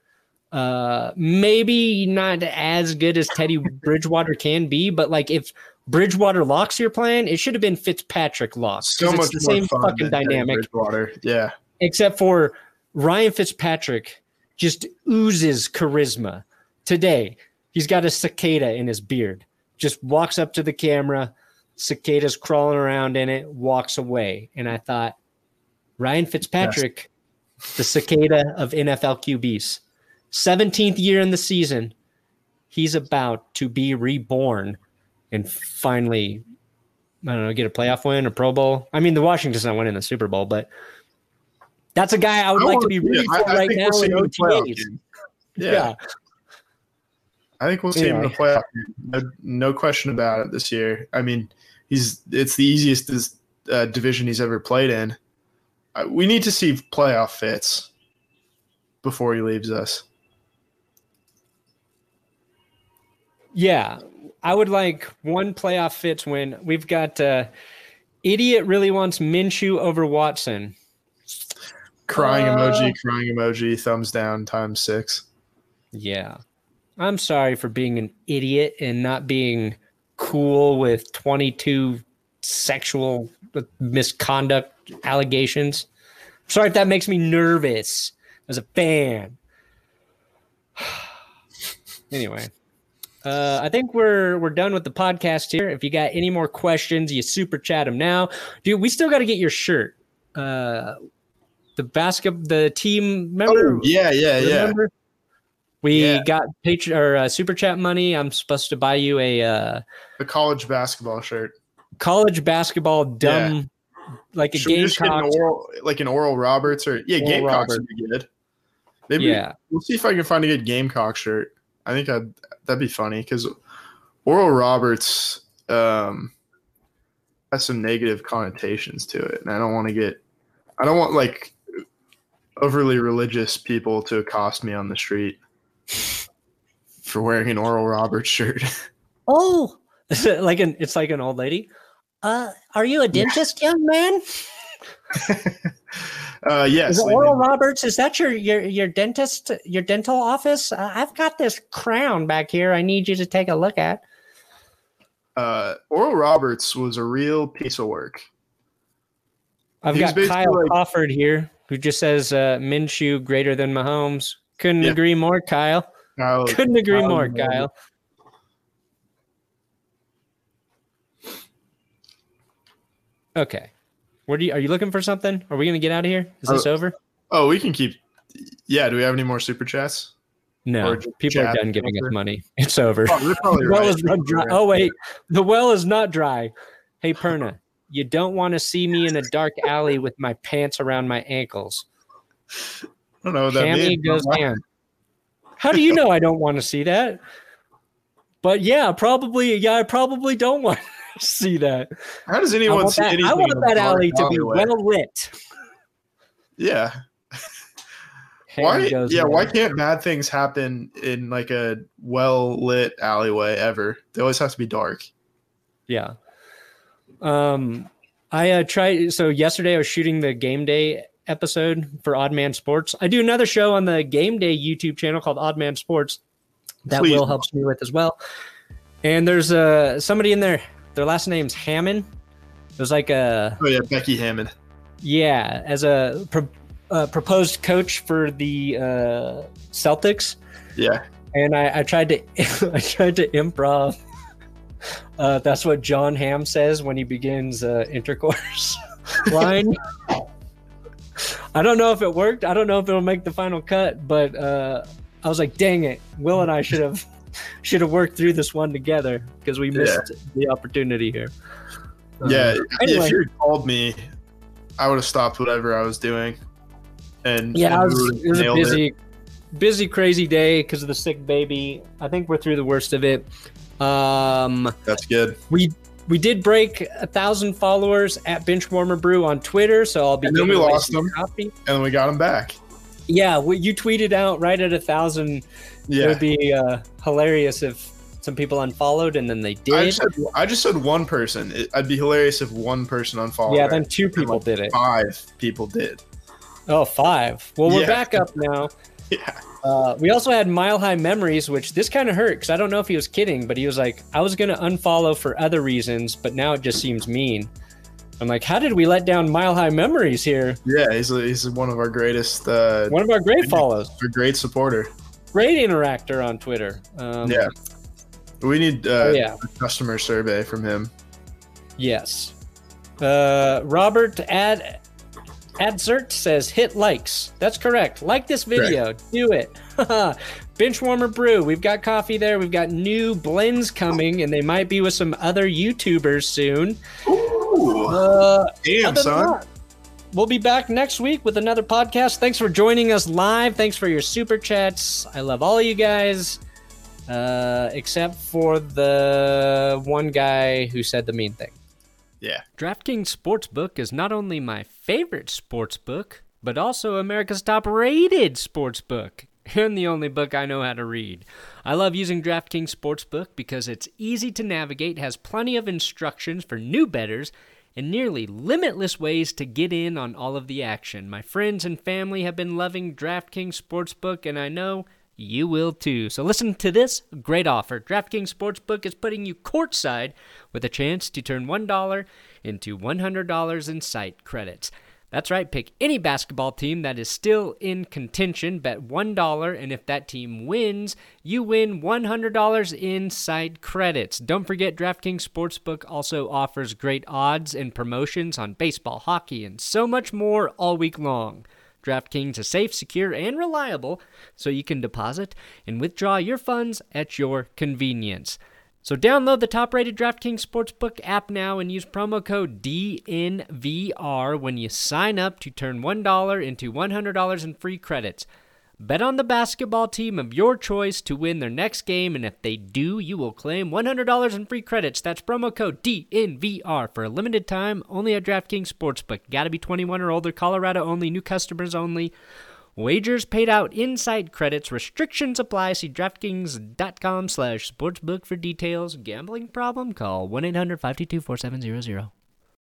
Uh, maybe not as good as Teddy Bridgewater can be, but like if Bridgewater locks your plan, it should have been Fitzpatrick locks. So much it's the same fucking dynamic, Bridgewater. Yeah. except for Ryan Fitzpatrick just oozes charisma. Today, he's got a cicada in his beard. Just walks up to the camera, cicada's crawling around in it, walks away. And I thought, Ryan Fitzpatrick, the cicada of NFL QBs, 17th year in the season, he's about to be reborn and finally, I don't know, get a playoff win, a Pro Bowl. I mean, the Washington's not winning the Super Bowl, but that's a guy I would I like to be rooting I- for I right think now we'll in him in the playoff OTAs. Yeah. Yeah. I think we'll see him in the playoff. No, no question about it this year. I mean, he's it's the easiest uh, division he's ever played in. Uh, we need to see playoff Fitz before he leaves us. Yeah, I would like one playoff Fitz win. We've got uh, idiot really wants Minshew over Watson. Crying Uh, emoji, crying emoji, thumbs down times six. Yeah, I'm sorry for being an idiot and not being cool with 22 sexual misconduct allegations. Sorry if that makes me nervous as a fan. [SIGHS] anyway, uh, I think we're we're done with the podcast here. If you got any more questions, you super chat them now, dude. We still got to get your shirt. Uh, the basket, the team member. Oh, yeah, yeah, yeah. We Yeah. got Patreon or uh, super chat money. I'm supposed to buy you a uh, The college basketball shirt. college basketball dumb, like a Should just an Gamecock. oral, like an Oral Roberts or yeah, Oral Gamecocks Roberts. would be good. Maybe Yeah, we'll see if I can find a good Gamecock shirt. I think I'd, that'd be funny because Oral Roberts um, has some negative connotations to it, and I don't want to get, I don't want like overly religious people to accost me on the street for wearing an Oral Roberts shirt. [LAUGHS] Oh, [LAUGHS] like an it's like an old lady. Uh, are you a dentist, young man? [LAUGHS] uh, yes, Is it lady. Oral Roberts? Is that your your your dentist your dental office? Uh, I've got this crown back here. I need you to take a look at. uh, Oral Roberts was a real piece of work. I've He got Kyle like- Crawford here, who just says uh, Minshew greater than Mahomes. Couldn't Yeah. agree more, Kyle. Kyle, [LAUGHS] Couldn't agree Kyle more. Kyle. Okay. Where do you, are you looking for something? Are we gonna get out of here? Is this Oh, over? Oh, we can keep. Yeah, do we have any more super chats? No. People are done giving us money. [LAUGHS] It's over. Oh, you're probably the well right. is not dry. Oh wait, the well is not dry. Hey Perna, [LAUGHS] you don't want to see me in a dark alley with my pants around my ankles. I don't know what that Cammy means. goes. How do you know I don't want to see that? But yeah, probably. Yeah, I probably don't want [LAUGHS] see that. How does anyone want see that, anything? I want that alley to be well lit. Yeah. Why? Yeah. Why can't bad things happen in like a well lit alleyway ever? They always have to be dark. Yeah. Um, I uh, tried. So yesterday I was shooting the game day episode for Odd Man Sports. I do another show on the game day YouTube channel called Odd Man Sports that Please. Will helps me with as well. And there's uh somebody in there. Their last name's Hammon. It was like a Oh yeah, Becky Hammon. yeah as a pro- uh, proposed coach for the uh, Celtics, Yeah. and I, I tried to [LAUGHS] I tried to improv. Uh, that's what Jon Hamm says when he begins uh, intercourse [LAUGHS] line. I don't know if it worked. I don't know if it'll make the final cut, but uh, I was like, "Dang it, Will and I should have [LAUGHS] should have worked through this one together because we missed the opportunity here." Yeah. anyway. If you had called me, I would have stopped whatever I was doing. And Yeah, and it was, it was a nailed busy, busy, crazy day because of the sick baby. I think we're through the worst of it. Um, That's good. we we did break a thousand followers at Benchwarmer Brew on Twitter, so I'll be. And then we lost them. Coffee. And then we got him back. Yeah, you tweeted out right at a thousand. Yeah. It would be uh, hilarious if some people unfollowed and then they I did. just, said, I just said one person. It, I'd be hilarious if one person unfollowed. yeah, then two people like did it. Five people did. Oh, five. Well, we're Yeah. back up now. [LAUGHS] Yeah. Uh, we also had Mile High Memories, which this kind of hurt because I don't know if he was kidding, but he was like, I was going to unfollow for other reasons, but now it just seems mean. I'm like, how did we let down Mile High Memories here? Yeah, he's, he's one of our greatest, uh, One of our great follows, a great supporter. great interactor on Twitter. Um, Yeah. We need uh, Oh, yeah. a customer survey from him. Yes. Uh, Robert Ad Adzert says hit likes. That's correct. Like this video. Do it. [LAUGHS] Benchwarmer Brew. We've got coffee there. We've got new blends coming, and they might be with some other YouTubers soon. Ooh, Uh, damn, son. that, We'll be back next week with another podcast. Thanks for joining us live. Thanks for your super chats. I love all of you guys, uh, except for the one guy who said the mean thing. Yeah. DraftKings Sportsbook is not only my favorite sportsbook, but also America's top rated sportsbook. And the only book I know how to read. I love using DraftKings Sportsbook because it's easy to navigate, has plenty of instructions for new bettors, and nearly limitless ways to get in on all of the action. My friends and family have been loving DraftKings Sportsbook, and I know you will too. So listen to this great offer. DraftKings Sportsbook is putting you courtside with a chance to turn $1 into $100 in site credits. That's right, pick any basketball team that is still in contention, bet $1, and if that team wins, you win $100 in site credits. Don't forget, DraftKings Sportsbook also offers great odds and promotions on baseball, hockey, and so much more all week long. DraftKings is safe, secure, and reliable, so you can deposit and withdraw your funds at your convenience. So download the top-rated DraftKings Sportsbook app now and use promo code DNVR when you sign up to turn $1 into $100 in free credits. Bet on the basketball team of your choice to win their next game, and if they do, you will claim $100 in free credits. That's promo code DNVR for a limited time only at DraftKings Sportsbook. Gotta be 21 or older, Colorado only, new customers only. Wagers paid out inside credits. Restrictions apply. See DraftKings.com slash sportsbook for details. Gambling problem? Call 1-800-522-4700.